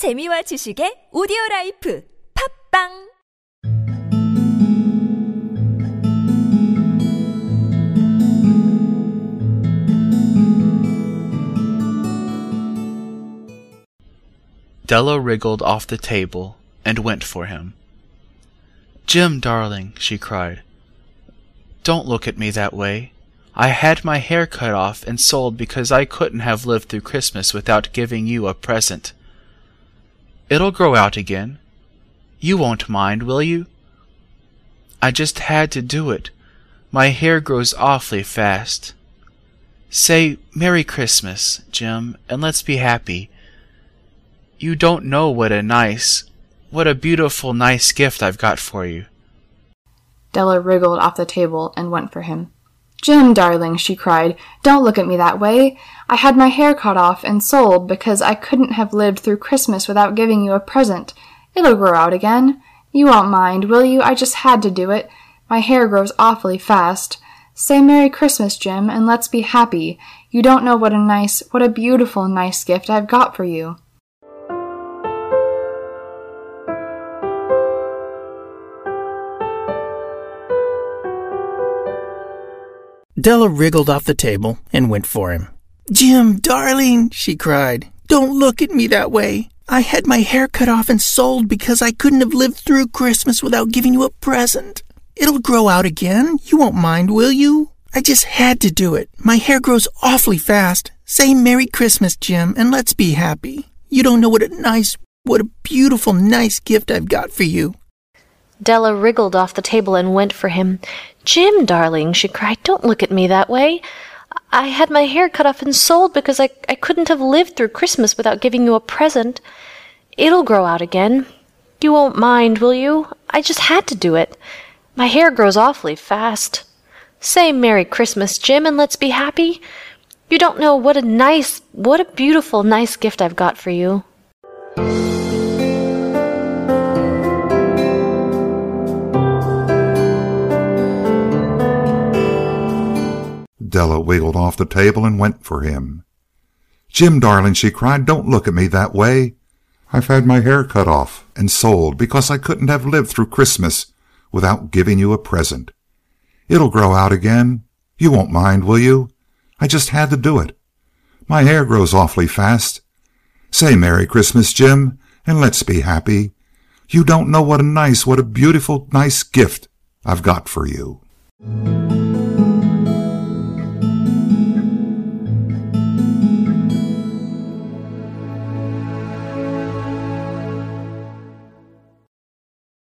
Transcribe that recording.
재미와 지식의 오디오 라이프 팟빵 Della wriggled off the table and went for him. Jim, darling, she cried, don't look at me that way. I had my hair cut off and sold because I couldn't have lived through Christmas without giving you a present. It'll grow out again. You won't mind, will you? I just had to do it. My hair grows awfully fast. Say Merry Christmas, Jim, and let's be happy. You don't know what a nice, what a beautiful, nice gift I've got for you. Della wriggled off the table and went for him. Jim, darling, she cried, don't look at me that way. I had my hair cut off and sold because I couldn't have lived through Christmas without giving you a present. It'll grow out again. You won't mind, will you? I just had to do it. My hair grows awfully fast. Say Merry Christmas, Jim, and let's be happy. You don't know what a nice, what a beautiful, nice gift I've got for you. Della wriggled off the table and went for him. Jim, darling, she cried, don't look at me that way. I had my hair cut off and sold because I couldn't have lived through Christmas without giving you a present. It'll grow out again. You won't mind, will you? I just had to do it. My hair grows awfully fast. Say Merry Christmas, Jim, and let's be happy. You don't know what a nice, what a beautiful, nice gift I've got for you. Della wriggled off the table and went for him. Jim, darling, she cried, don't look at me that way. I had my hair cut off and sold because I, I couldn't have lived through Christmas without giving you a present. It'll grow out again. You won't mind, will you? I just had to do it. My hair grows awfully fast. Say Merry Christmas, Jim, and let's be happy. You don't know what a nice, what a beautiful, nice gift I've got for you. Della wiggled off the table and went for him. Jim, darling, she cried, don't look at me that way. I've had my hair cut off and sold because I couldn't have lived through Christmas without giving you a present. It'll grow out again. You won't mind, will you? I just had to do it. My hair grows awfully fast. Say Merry Christmas, Jim, and let's be happy. You don't know what a nice, what a beautiful, nice gift I've got for you.